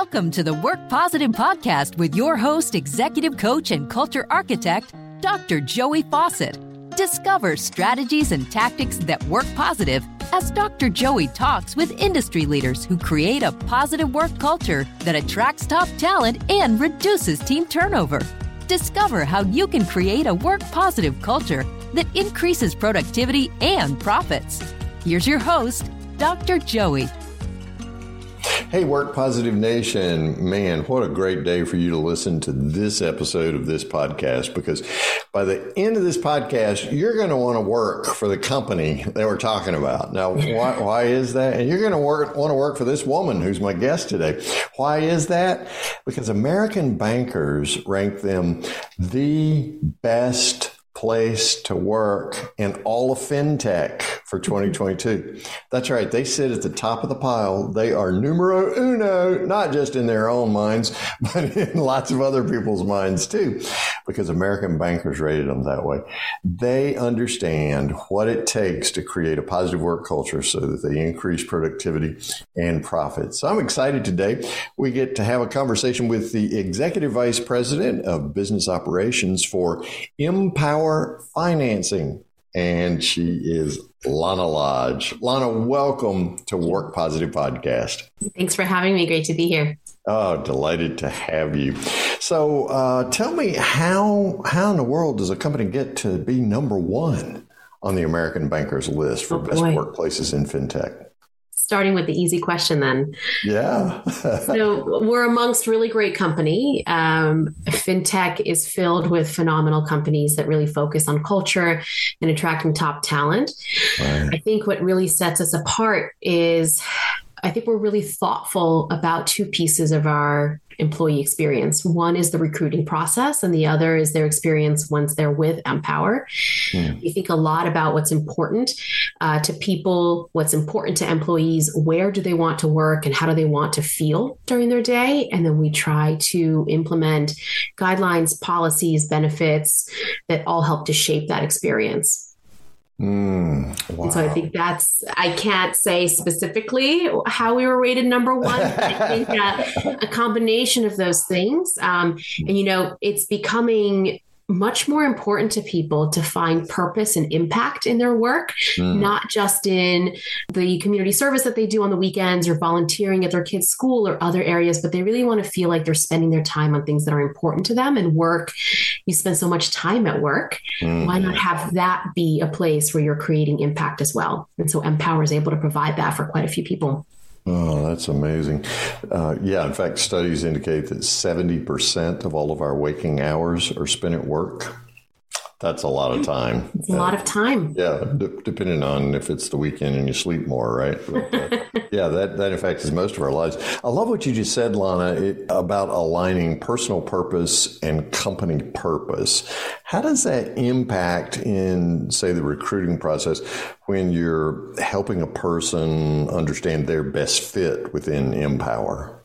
Welcome to the Work Positive Podcast with your host, executive coach, and culture architect, Dr. Joey Faucette. Discover strategies and tactics that work positive as Dr. Joey talks with industry leaders who create a positive work culture that attracts top talent and reduces team turnover. Discover how you can create a work positive culture that increases productivity and profits. Here's your host, Dr. Joey. Hey, Work Positive Nation. Man, what a great day for you to listen to this episode of this podcast because by the end of this podcast, you're going to want to work for the company that we're talking about. Now, why, why is that? And you're going to work, want to work for this woman who's my guest today. Why is that? Because American bankers rank them the best place to work in all of fintech for mm-hmm. 2022. That's right. They sit at the top of the pile. They are numero uno, not just in their own minds, but in lots of other people's minds too, because American bankers rated them that way. They understand what it takes to create a positive work culture so that they increase productivity and profits. So I'm excited today. We get to have a conversation with the executive vice president of business operations for MPOWER Financing. And she is Lana Lodge. Lana, welcome to Work Positive Podcast. Thanks for having me. Great to be here. Oh, delighted to have you. So, uh, tell me how how in the world does a company get to be number one on the American Bankers list for oh, best workplaces in fintech? Starting with the easy question then. Yeah. so we're amongst really great company. Um, FinTech is filled with phenomenal companies that really focus on culture and attracting top talent. Right. I think what really sets us apart is I think we're really thoughtful about two pieces of our employee experience. One is the recruiting process, and the other is their experience once they're with MPOWER. Mm. We think a lot about what's important uh, to people, what's important to employees, where do they want to work, and how do they want to feel during their day. And then we try to implement guidelines, policies, benefits that all help to shape that experience. Mm, wow. And so I think that's, I can't say specifically how we were rated number one. I think a combination of those things. Um, and, you know, it's becoming much more important to people to find purpose and impact in their work, mm. not just in the community service that they do on the weekends or volunteering at their kids' school or other areas, but they really want to feel like they're spending their time on things that are important to them. And work, you spend so much time at work. Mm. Why not have that be a place where you're creating impact as well? And so MPOWER is able to provide that for quite a few people. Oh, that's amazing. Uh, yeah, in fact, studies indicate that 70% of all of our waking hours are spent at work. That's a lot of time. It's a lot of time. Yeah, d- depending on if it's the weekend and you sleep more, right? But, uh, yeah, that, that in fact is most of our lives. I love what you just said, Lana, it, about aligning personal purpose and company purpose. How does that impact in, say, the recruiting process when you're helping a person understand their best fit within MPOWER?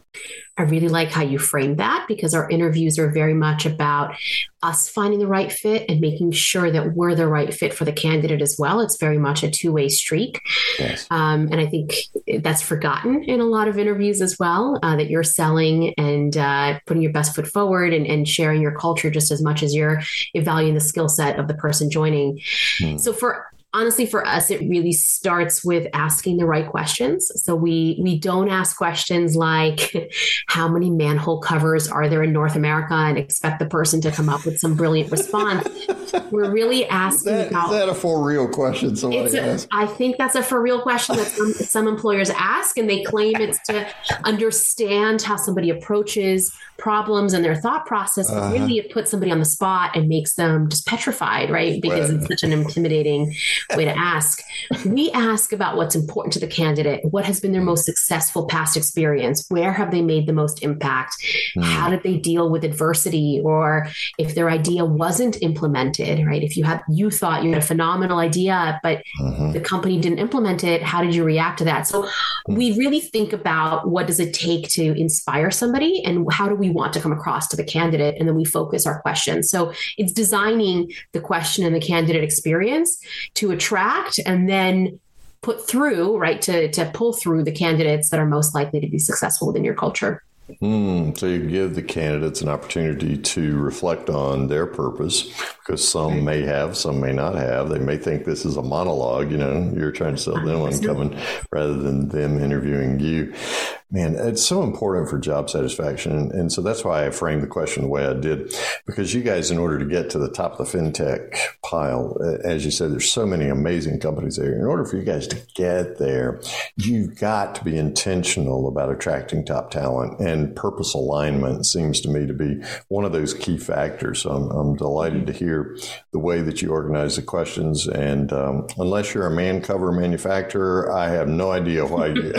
I really like how you frame that because our interviews are very much about us finding the right fit and making sure that we're the right fit for the candidate as well. It's very much a two way streak. Yes. Um, and I think that's forgotten in a lot of interviews as well uh, that you're selling and uh, putting your best foot forward and, and, sharing your culture just as much as you're evaluating the skill set of the person joining. Hmm. So for honestly for us it really starts with asking the right questions. So we we don't ask questions like how many manhole covers are there in north america? And expect the person to come up with some brilliant response. We're really asking is that, about is that a for real question somebody a, I think that's a for real question that some, some employers ask and they claim it's to understand how somebody approaches problems and their thought process uh-huh. really it puts somebody on the spot and makes them just petrified right? Because right. it's such an intimidating way to ask. We ask about what's important to the candidate. What has been their most successful past experience? Where have they made the most impact? Mm. How did they deal with adversity? Or if their idea wasn't implemented, right? If you had, you thought you had a phenomenal idea, but mm-hmm. the company didn't implement it, how did you react to that? So mm. we really think about what does it take to inspire somebody and how do we want to come across to the candidate? And then we focus our questions. So it's designing the question and the candidate experience to attract and then put through, right, to, to pull through the candidates that are most likely to be successful within your culture. Mm, so you give the candidates an opportunity to reflect on their purpose because some may have, some may not have. They may think this is a monologue, you know, you're trying to sell them on coming rather than them interviewing you. Man, it's so important for job satisfaction. And so that's why I framed the question the way I did, because you guys, in order to get to the top of the fintech pile, as you said, there's so many amazing companies there. In order for you guys to get there, you've got to be intentional about attracting top talent and purpose alignment seems to me to be one of those key factors. So I'm, I'm delighted to hear the way that you organize the questions. And um, unless you're a man cover manufacturer, I have no idea why you.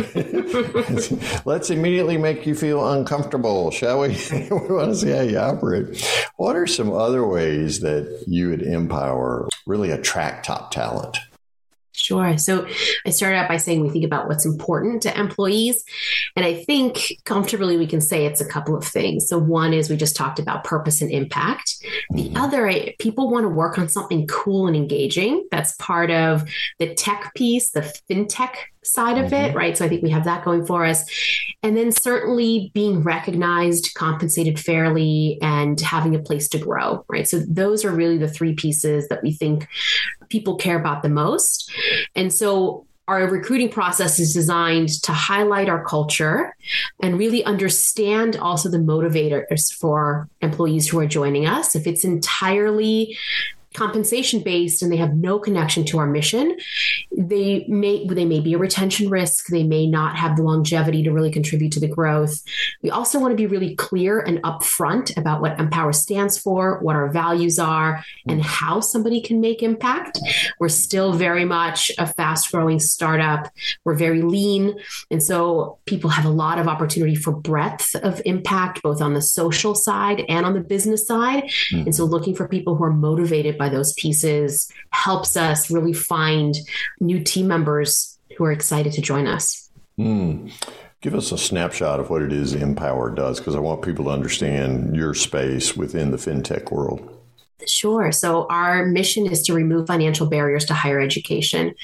let's immediately make you feel uncomfortable, shall we? we want to see how you operate. What are some other ways that you would empower, really attract top talent? Sure. So I started out by saying we think about what's important to employees. And I think comfortably we can say it's a couple of things. So, one is we just talked about purpose and impact. The mm-hmm. other, people want to work on something cool and engaging. That's part of the tech piece, the fintech side of mm-hmm. it, right? So I think we have that going for us. And then certainly being recognized, compensated fairly, and having a place to grow, right? So those are really the three pieces that we think people care about the most. And so our recruiting process is designed to highlight our culture and really understand also the motivators for employees who are joining us. If it's entirely compensation based and they have no connection to our mission, they may they may be a retention risk. They may not have the longevity to really contribute to the growth. We also want to be really clear and upfront about what MPOWER stands for, what our values are, and how somebody can make impact. We're still very much a fast growing startup. We're very lean, and so people have a lot of opportunity for breadth of impact, both on the social side and on the business side. Mm-hmm. And so looking for people who are motivated by by those pieces helps us really find new team members who are excited to join us. Mm. Give us a snapshot of what it is MPOWER does, because I want people to understand your space within the fintech world. Sure. So, our mission is to remove financial barriers to higher education.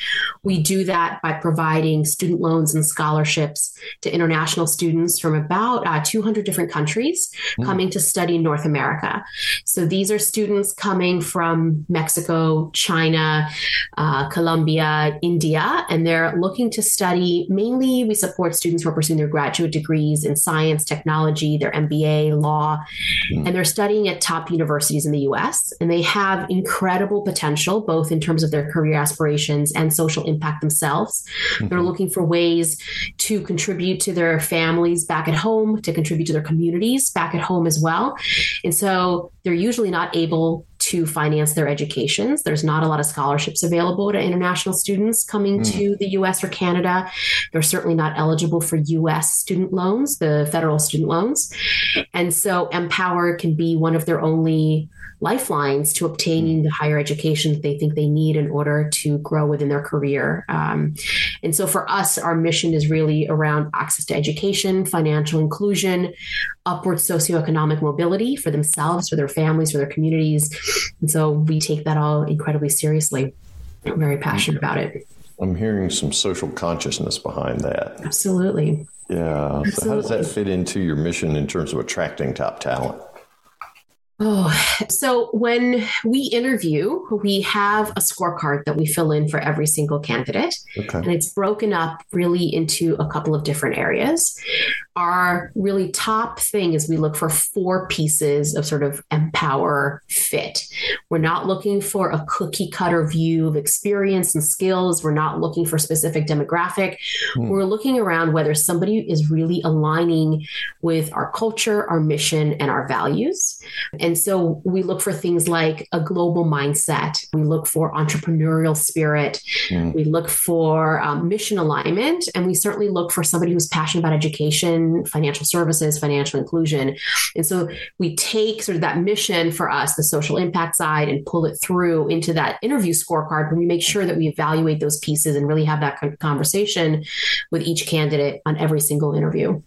We do that by providing student loans and scholarships to international students from about uh, 200 different countries mm. coming to study in North America. So, these are students coming from Mexico, China, uh, Colombia, India, and they're looking to study. Mainly, we support students who are pursuing their graduate degrees in science, technology, their MBA, law, mm. and they're studying at top universities in the US and they have incredible potential, both in terms of their career aspirations and social impact themselves. Mm-hmm. They're looking for ways to contribute to their families back at home, to contribute to their communities back at home as well. And so they're usually not able to finance their educations. There's not a lot of scholarships available to international students coming mm. to the US or Canada. They're certainly not eligible for US student loans, the federal student loans. And so MPOWER can be one of their only lifelines to obtaining the higher education that they think they need in order to grow within their career. Um, and so for us, our mission is really around access to education, financial inclusion, upward socioeconomic mobility for themselves, for their families, for their communities. And so we take that all incredibly seriously. I'm very passionate about it. I'm hearing some social consciousness behind that. Absolutely. Yeah. Absolutely. So, how does that fit into your mission in terms of attracting top talent? Oh, so when we interview, we have a scorecard that we fill in for every single candidate. Okay. And it's broken up really into a couple of different areas. Our really top thing is we look for four pieces of sort of MPOWER fit. We're not looking for a cookie cutter view of experience and skills. We're not looking for specific demographic. Hmm. We're looking around whether somebody is really aligning with our culture, our mission, and our values. And and so we look for things like a global mindset. We look for entrepreneurial spirit. Mm. We look for um, mission alignment. And we certainly look for somebody who's passionate about education, financial services, financial inclusion. And so we take sort of that mission for us, the social impact side, and pull it through into that interview scorecard. And we make sure that we evaluate those pieces and really have that conversation with each candidate on every single interview.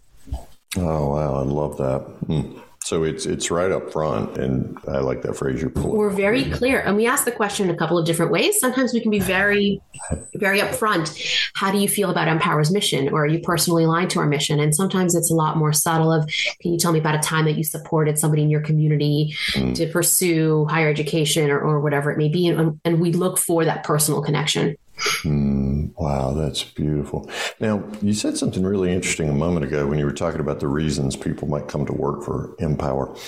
Oh, wow. I love that. Mm. So it's it's right up front, and I like that phrase you pull. We're very clear, and we ask the question in a couple of different ways. Sometimes we can be very, very upfront. How do you feel about MPOWER's mission, or are you personally aligned to our mission? And sometimes it's a lot more subtle. Of can you tell me about a time that you supported somebody in your community mm. to pursue higher education or, or whatever it may be, and, and we look for that personal connection. Mm, wow, that's beautiful. Now, you said something really interesting a moment ago when you were talking about the reasons people might come to work for MPOWER.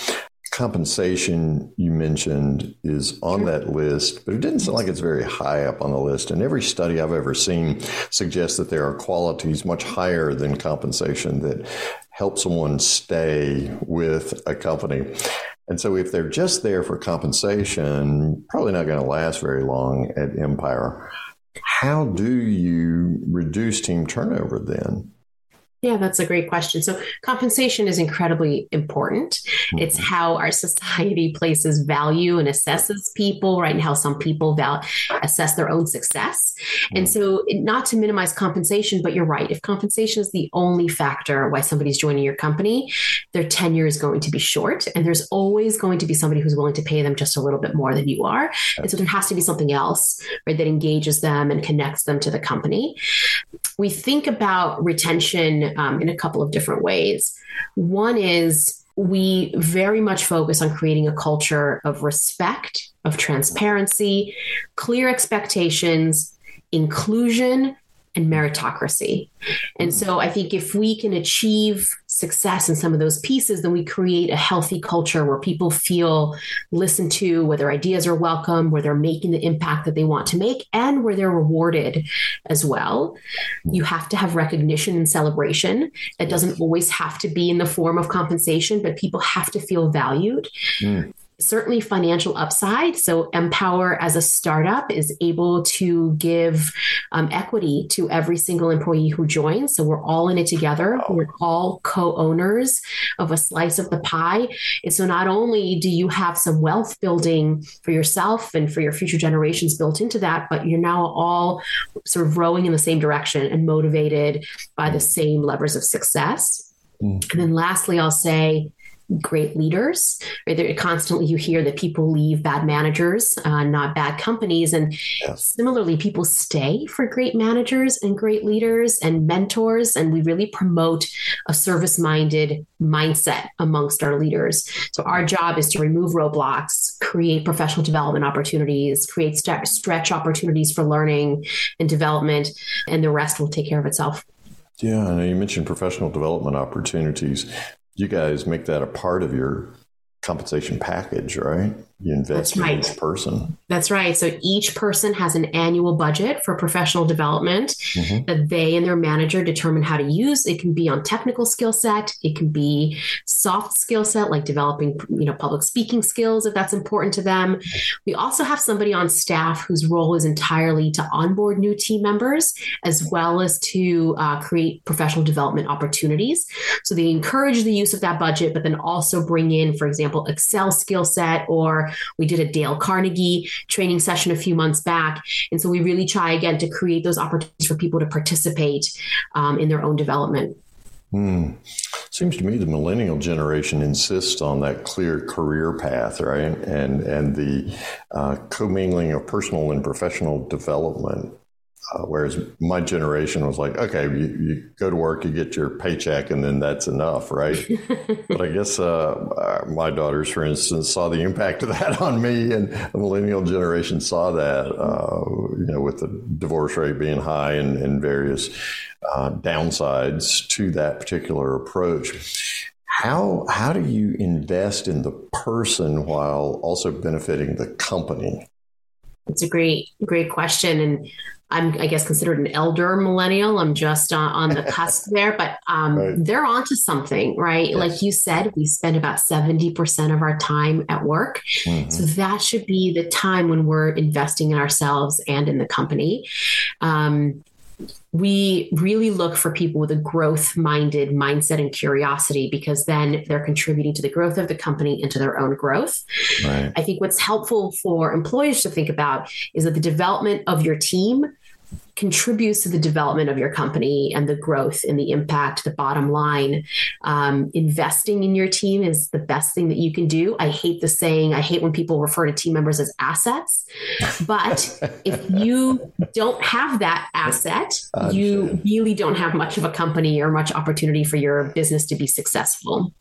Compensation, you mentioned, is on that list, but it didn't sound like it's very high up on the list. And every study I've ever seen suggests that there are qualities much higher than compensation that help someone stay with a company. And so, if they're just there for compensation, probably not going to last very long at MPOWER. How do you reduce team turnover then? Yeah, that's a great question. So, compensation is incredibly important. Mm-hmm. It's how our society places value and assesses people, right? And how some people val- assess their own success. Mm-hmm. And so, not to minimize compensation, but you're right. If compensation is the only factor why somebody's joining your company, their tenure is going to be short. And there's always going to be somebody who's willing to pay them just a little bit more than you are. And so, there has to be something else, right, that engages them and connects them to the company. We think about retention um, in a couple of different ways. One is we very much focus on creating a culture of respect, of transparency, clear expectations, inclusion, and meritocracy. And so I think if we can achieve success in some of those pieces, then we create a healthy culture where people feel listened to, where their ideas are welcome, where they're making the impact that they want to make, and where they're rewarded as well. You have to have recognition and celebration. It doesn't always have to be in the form of compensation, but people have to feel valued. Mm certainly financial upside. So MPOWER as a startup is able to give um, equity to every single employee who joins. So we're all in it together. We're all co-owners of a slice of the pie. And so not only do you have some wealth building for yourself and for your future generations built into that, but you're now all sort of rowing in the same direction and motivated by the same levers of success. Mm. And then lastly, I'll say great leaders. Right? Constantly, you hear that people leave bad managers, uh, not bad companies, and yes. similarly, people stay for great managers and great leaders and mentors. And we really promote a service-minded mindset amongst our leaders. So our job is to remove roadblocks, create professional development opportunities, create st- stretch opportunities for learning and development, and the rest will take care of itself. Yeah, I know you mentioned professional development opportunities you guys make that a part of your compensation package, right? You invest That's right. in each person. That's right. So each person has an annual budget for professional development mm-hmm. that they and their manager determine how to use. It can be on technical skill set. It can be soft skill set, like developing, you know, public speaking skills if that's important to them. We also have somebody on staff whose role is entirely to onboard new team members as well as to uh, create professional development opportunities. So they encourage the use of that budget, but then also bring in, for example, Excel skill set or we did a Dale Carnegie training session a few months back. And so we really try again to create those opportunities for people to participate um, in their own development. Hmm. Seems to me the millennial generation insists on that clear career path, right? And and the uh, commingling of personal and professional development. Uh, whereas my generation was like, okay, you, you, go to work, you get your paycheck, and then that's enough, right? but I guess uh, my daughters, for instance, saw the impact of that on me, and the millennial generation saw that, uh, you know, with the divorce rate being high and, and various uh, downsides to that particular approach. How how do you invest in the person while also benefiting the company? It's a great, great question. And I'm, I guess, considered an elder millennial. I'm just uh, on the cusp there, but um, right. they're onto something, right? Yes. Like you said, we spend about 70% of our time at work. Mm-hmm. So that should be the time when we're investing in ourselves and in the company. Um, we really look for people with a growth minded mindset and curiosity because then they're contributing to the growth of the company and to their own growth. Right. I think what's helpful for employers to think about is that the development of your team contributes to the development of your company and the growth and the impact, the bottom line. Um, investing in your team is the best thing that you can do. I hate the saying, I hate when people refer to team members as assets. But if you don't have that asset, you really don't have much of a company or much opportunity for your business to be successful.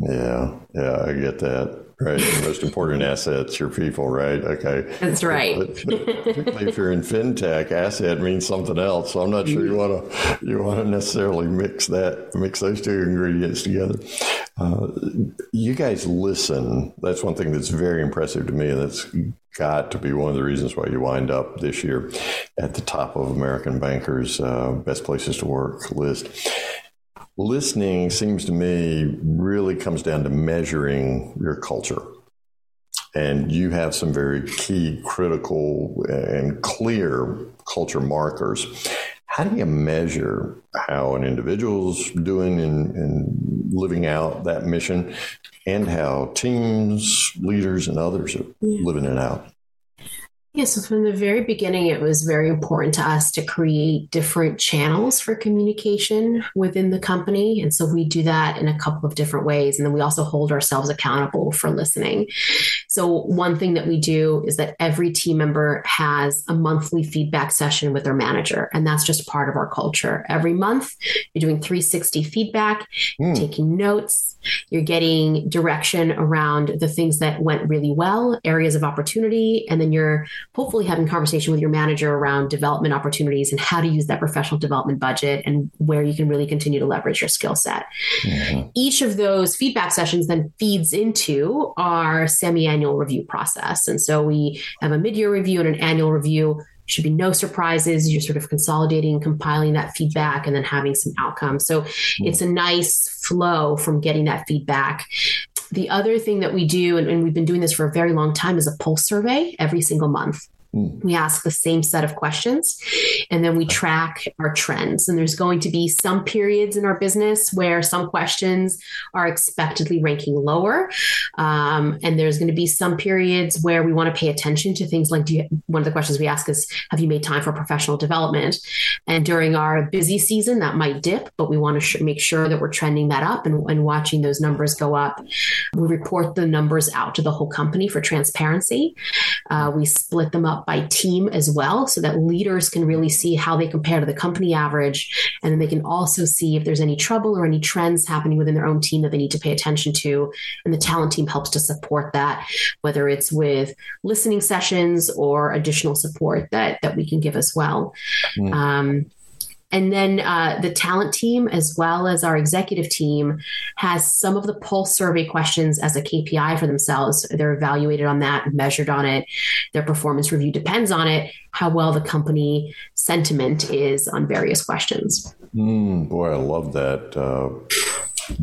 Yeah, yeah, I get that. Right, the most important assets your people. Right. Okay. That's right. if you're in fintech, asset means something else. So I'm not sure you want to you want to necessarily mix that mix those two ingredients together. Uh, you guys listen. That's one thing that's very impressive to me, and that's got to be one of the reasons why you wind up this year at the top of American Bankers' uh, best places to work list listening seems to me really comes down to measuring your culture. And you have some very key, critical, and clear culture markers. How do you measure how an individual's doing in, in living out that mission and how teams, leaders, and others are living it out? Yeah, so from the very beginning, it was very important to us to create different channels for communication within the company. And so we do that in a couple of different ways. And then we also hold ourselves accountable for listening. So, one thing that we do is that every team member has a monthly feedback session with their manager. And that's just part of our culture. Every month, you're doing 360 feedback, mm. taking notes, you're getting direction around the things that went really well, areas of opportunity, and then you're hopefully having conversation with your manager around development opportunities and how to use that professional development budget and where you can really continue to leverage your skill set. Mm-hmm. Each of those feedback sessions then feeds into our semi-annual review process. And so we have a mid-year review and an annual review should be no surprises. You're sort of consolidating, compiling that feedback, and then having some outcomes. So mm-hmm. it's a nice flow from getting that feedback the other thing that we do, and, and we've been doing this for a very long time, is a pulse survey every single month. Mm. We ask the same set of questions and then we track our trends. And there's going to be some periods in our business where some questions are expectedly ranking lower. Um, and there's going to be some periods where we want to pay attention to things like you, one of the questions we ask is Have you made time for professional development? And during our busy season, that might dip, but we want to sh- make sure that we're trending that up and, and watching those numbers go up. We report the numbers out to the whole company for transparency. Uh, we split them up by team as well, so that leaders can really see how they compare to the company average. And then they can also see if there's any trouble or any trends happening within their own team that they need to pay attention to. And the talent team helps to support that, whether it's with listening sessions or additional support that, that we can give as well. Mm. Um, and then uh, the talent team, as well as our executive team, has some of the pulse survey questions as a KPI for themselves. They're evaluated on that, measured on it. Their performance review depends on it, how well the company sentiment is on various questions. Mm, boy, I love that. Uh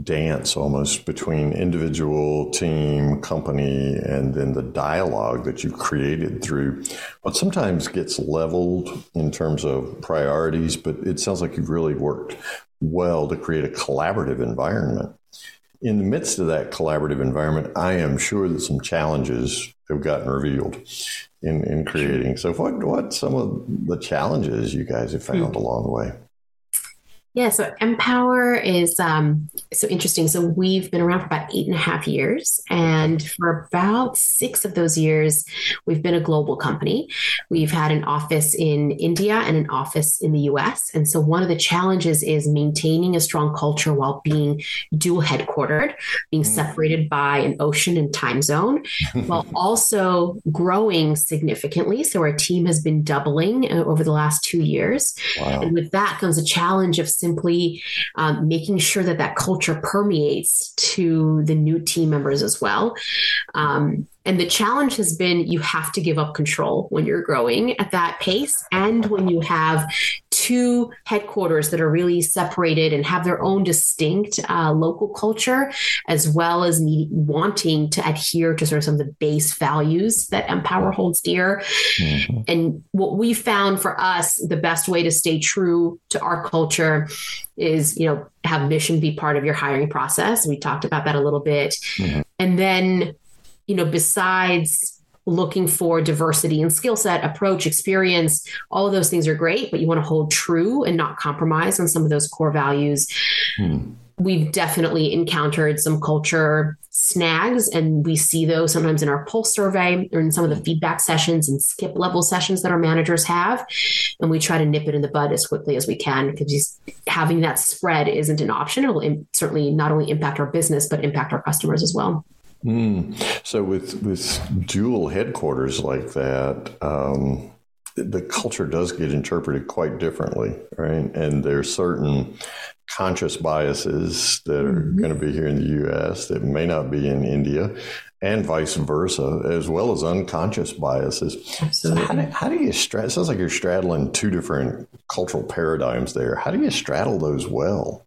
dance almost between individual, team, company, and then the dialogue that you've created through what sometimes gets leveled in terms of priorities, but it sounds like you've really worked well to create a collaborative environment. In the midst of that collaborative environment, I am sure that some challenges have gotten revealed in, in creating. So, what what some of the challenges you guys have found mm-hmm. along the way? Yeah, so MPOWER is um, so interesting. So we've been around for about eight and a half years, and for about six of those years, we've been a global company. We've had an office in India and an office in the U.S. And so one of the challenges is maintaining a strong culture while being dual headquartered, being mm. separated by an ocean and time zone, while also growing significantly. So our team has been doubling uh, over the last two years, wow. and with that comes a challenge of simply um, making sure that that culture permeates to the new team members as well. Um, and the challenge has been you have to give up control when you're growing at that pace and when you have two headquarters that are really separated and have their own distinct uh, local culture, as well as me wanting to adhere to sort of some of the base values that MPOWER holds dear. Mm-hmm. And what we found for us, the best way to stay true to our culture is, you know, have mission be part of your hiring process. We talked about that a little bit. Mm-hmm. And then you know, besides looking for diversity and skill set, approach, experience. All of those things are great, but you want to hold true and not compromise on some of those core values. Hmm. We've definitely encountered some culture snags, and we see those sometimes in our pulse survey or in some of the feedback sessions and skip level sessions that our managers have. And we try to nip it in the bud as quickly as we can because having that spread isn't an option. It'll certainly not only impact our business, but impact our customers as well. Mm. So with with dual headquarters like that, um, the culture does get interpreted quite differently, right? And there's certain conscious biases that are mm-hmm. going to be here in the U.S. that may not be in India, and vice versa, as well as unconscious biases. Absolutely. So how, do, how do you straddle? Sounds like you're straddling two different cultural paradigms there. How do you straddle those well?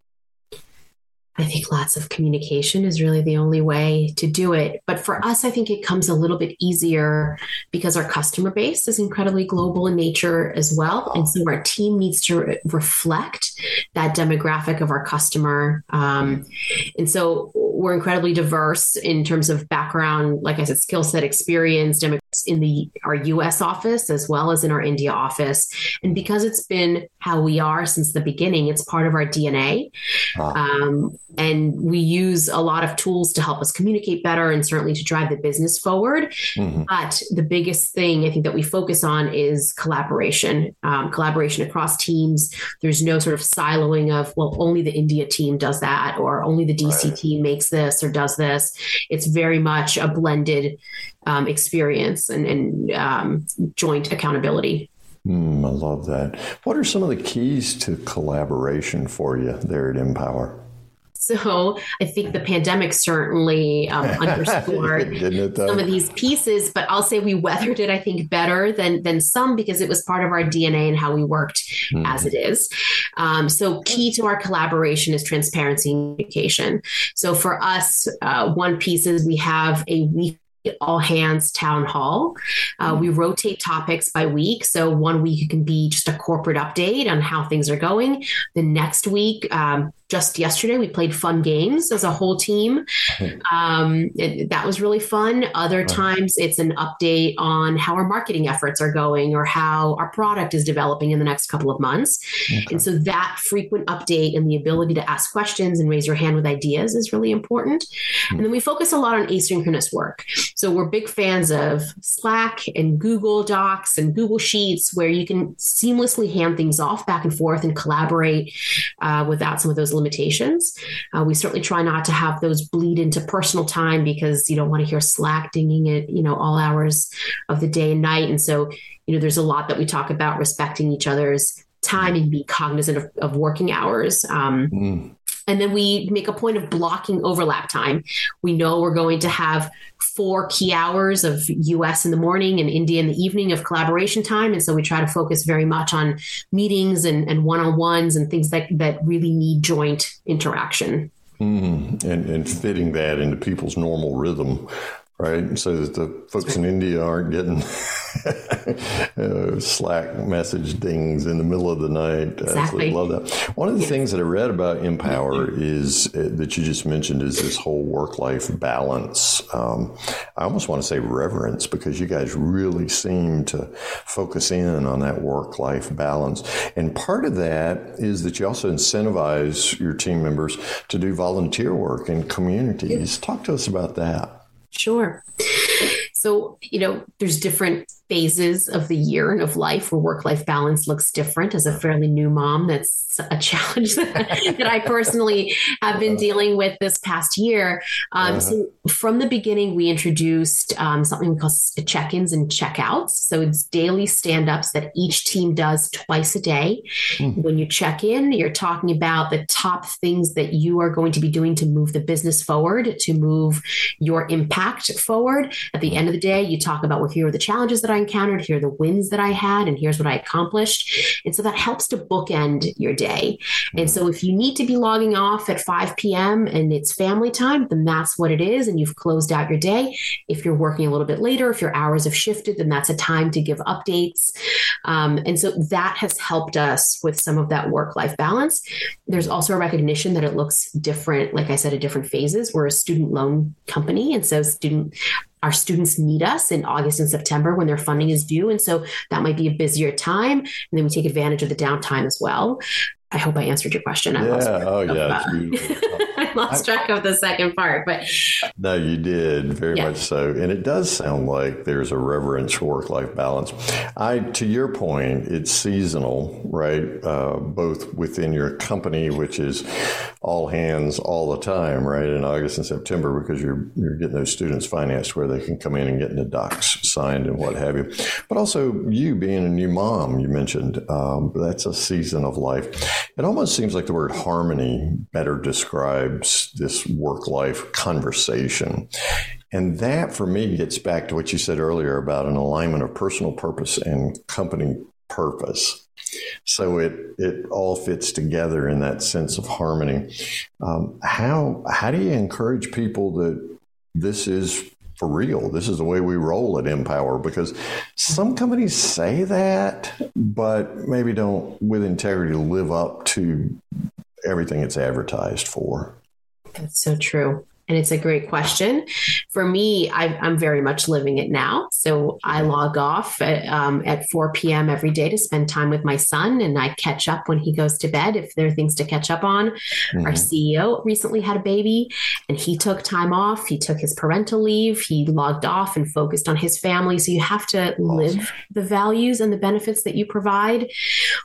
I think lots of communication is really the only way to do it. But for us, I think it comes a little bit easier because our customer base is incredibly global in nature as well. And so our team needs to re- reflect that demographic of our customer. Um, and so we're incredibly diverse in terms of background, like I said, skill set, experience, in the our US office as well as in our India office. And because it's been how we are since the beginning, it's part of our DNA. Wow. Um, and we use a lot of tools to help us communicate better and certainly to drive the business forward. Mm-hmm. But the biggest thing I think that we focus on is collaboration, um, collaboration across teams. There's no sort of siloing of, well, only the India team does that, or only the DC right. team makes this or does this. It's very much a blended um, experience and, and um, joint accountability. Mm, I love that. What are some of the keys to collaboration for you there at MPOWER? So I think the pandemic certainly um, underscored some of these pieces, but I'll say we weathered it, I think, better than than some because it was part of our DNA and how we worked mm-hmm. as it is. Um, so key to our collaboration is transparency and communication. So for us, uh, one piece is we have a week all hands town hall. Uh, we rotate topics by week. So one week it can be just a corporate update on how things are going. The next week, um, just yesterday we played fun games as a whole team. Um, it, that was really fun. Other times it's an update on how our marketing efforts are going or how our product is developing in the next couple of months. Okay. and so that frequent update and the ability to ask questions and raise your hand with ideas is really important. Mm-hmm. and then we focus a lot on asynchronous work. So we're big fans of slack and google docs and google sheets where you can seamlessly hand things off back and forth and collaborate uh, without some of those limitations. Uh, we certainly try not to have those bleed into personal time because you don't want to hear Slack dinging it, you know, all hours of the day and night. And so, you know, there's a lot that we talk about respecting each other's time and be cognizant of, of working hours. Um, mm. And then we make a point of blocking overlap time. We know we're going to have four key hours of US in the morning and India in the evening of collaboration time. And so we try to focus very much on meetings and, one-on-ones and things that, that really need joint interaction. Mm, and, and fitting that into people's normal rhythm right? So that the folks in India aren't getting uh, Slack message dings in the middle of the night. Exactly. Absolutely love that. One of the things that I read about MPOWER is uh, that you just mentioned is this whole work life balance. Um, I almost want to say reverence because you guys really seem to focus in on that work life balance. And part of that is that you also incentivize your team members to do volunteer work in communities. Talk to us about that. Sure. So, you know, there's different phases of the year and of life where work life balance looks different. As a fairly new mom, that's a challenge that, that I personally have been dealing with this past year. Um, uh-huh. So, from the beginning, we introduced um, something we call check ins and check-outs. So, it's daily stand ups that each team does twice a day. Mm-hmm. When you check in, you're talking about the top things that you are going to be doing to move the business forward, to move your impact forward. At the end of the day, you talk about, well, here are the challenges that I encountered, here are the wins that I had, and here's what I accomplished. And so that helps to bookend your day. And so if you need to be logging off at 5 p.m. and it's family time, then that's what it is. And you've closed out your day. If you're working a little bit later, if your hours have shifted, then that's a time to give updates. Um, and so that has helped us with some of that work life balance. There's also a recognition that it looks different, like I said, at different phases. We're a student loan company. And so student our students need us in August and September when their funding is due. And so that might be a busier time. And then we take advantage of the downtime as well. I hope I answered your question. I yeah. oh, yeah. I lost track of the second part, but no, you did very yeah. much so, and it does sound like there's a reverence for work-life balance. I, to your point, it's seasonal, right? Uh, both within your company, which is all hands all the time, right? In August and September, because you're you're getting those students financed where they can come in and get the docs signed and what have you. But also you being a new mom, you mentioned um, that's a season of life. It almost seems like the word harmony better describes this work life conversation. And that for me gets back to what you said earlier about an alignment of personal purpose and company purpose. So it it all fits together in that sense of harmony. Um, how how do you encourage people that this is for real. This is the way we roll at MPOWER because some companies say that, but maybe don't with integrity live up to everything it's advertised for. That's so true. And it's a great question. For me, I, am very much living it now. So I log off at, um, at 4 p.m. every day to spend time with my son, and I catch up when he goes to bed if there are things to catch up on. Mm-hmm. Our CEO recently had a baby, and he took time off. He took his parental leave. He logged off and focused on his family. So you have to awesome. live the values and the benefits that you provide.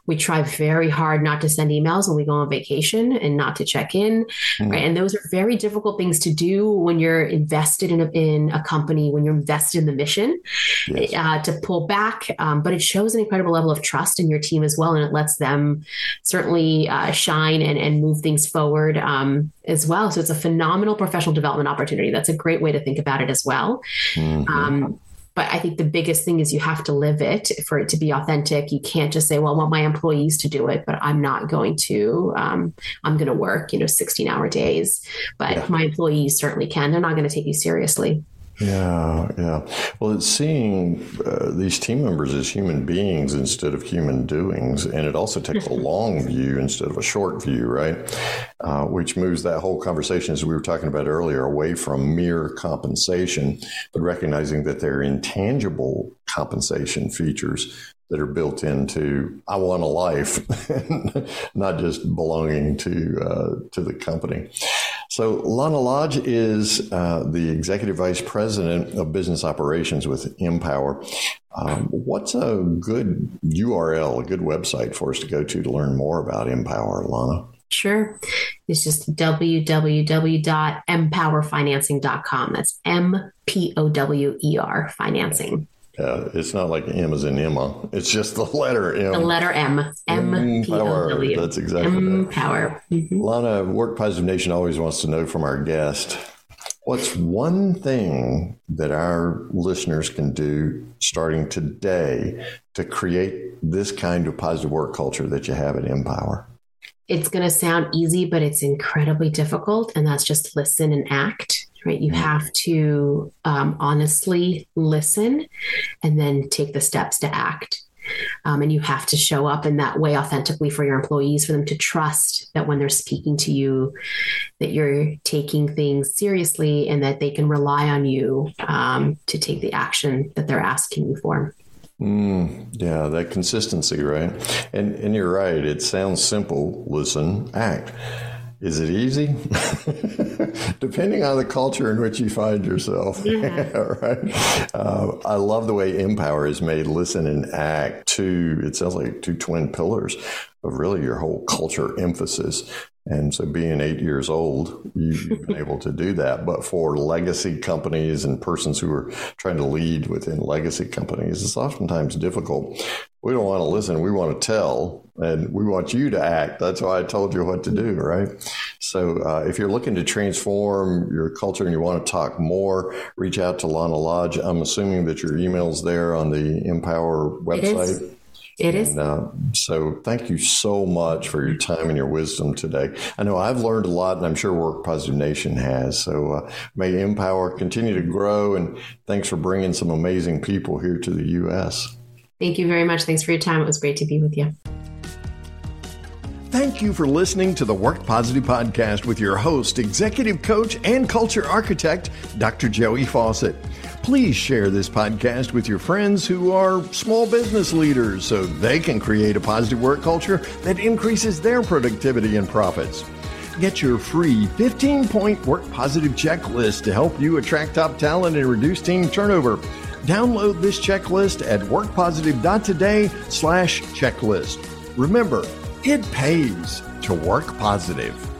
We try very hard not to send emails when we go on vacation and not to check in. Mm-hmm. Right? And those are very difficult things to do when you're invested in a, in a company, when you're invested in the mission, yes. uh, to pull back. Um, but it shows an incredible level of trust in your team as well, and it lets them certainly uh, shine and, and move things forward um, as well. So it's a phenomenal professional development opportunity. That's a great way to think about it as well. Mm-hmm. Um, but I think the biggest thing is you have to live it for it to be authentic. You can't just say, well, I want my employees to do it, but I'm not going to, um, I'm going to work, you know, 16 hour days. But yeah. my employees certainly can. They're not going to take you seriously. Yeah, yeah. Well, it's seeing uh, these team members as human beings instead of human doings, and it also takes a long view instead of a short view, right? Uh, which moves that whole conversation, as we were talking about earlier, away from mere compensation, but recognizing that there are intangible compensation features that are built into I want a life, not just belonging to uh, to the company. So Lana Lodge is uh, the executive vice president of business operations with MPOWER. Um, what's a good URL, a good website for us to go to to learn more about MPOWER, Lana? Sure. It's just www.mpowerfinancing.com. That's M P O W E R financing. Yeah, it's not like M is in Emma. It's just the letter M. The letter M. M P O W. That's exactly M power. Mm-hmm. Lana, Work Positive Nation always wants to know from our guest what's one thing that our listeners can do starting today to create this kind of positive work culture that you have at MPOWER? It's going to sound easy, but it's incredibly difficult. And that's just listen and act right? You mm-hmm. have to um, honestly listen and then take the steps to act. Um, and you have to show up in that way authentically for your employees, for them to trust that when they're speaking to you, that you're taking things seriously and that they can rely on you um, to take the action that they're asking you for. Mm, yeah, that consistency, right? And and you're right. It sounds simple. Listen, act. Is it easy? Depending on the culture in which you find yourself. Yeah. right. Uh, I love the way MPOWER is made listen and act to, it sounds like two twin pillars of really your whole culture emphasis. And so, being eight years old, you've been able to do that. But for legacy companies and persons who are trying to lead within legacy companies, it's oftentimes difficult. We don't want to listen, we want to tell, and we want you to act. That's why I told you what to do, right? So, uh, if you're looking to transform your culture and you want to talk more, reach out to Lana Lodge. I'm assuming that your email's there on the MPOWER website. It is. And, uh, so thank you so much for your time and your wisdom today. I know I've learned a lot, and I'm sure Work Positive Nation has. So uh, may MPOWER continue to grow, and thanks for bringing some amazing people here to the U.S. Thank you very much. Thanks for your time. It was great to be with you. Thank you for listening to the Work Positive Podcast with your host, executive coach, and culture architect, Dr. Joey Faucette. Please share this podcast with your friends who are small business leaders so they can create a positive work culture that increases their productivity and profits. Get your free 15 point work positive checklist to help you attract top talent and reduce team turnover. Download this checklist at workpositive.today slash checklist. Remember, it pays to work positive.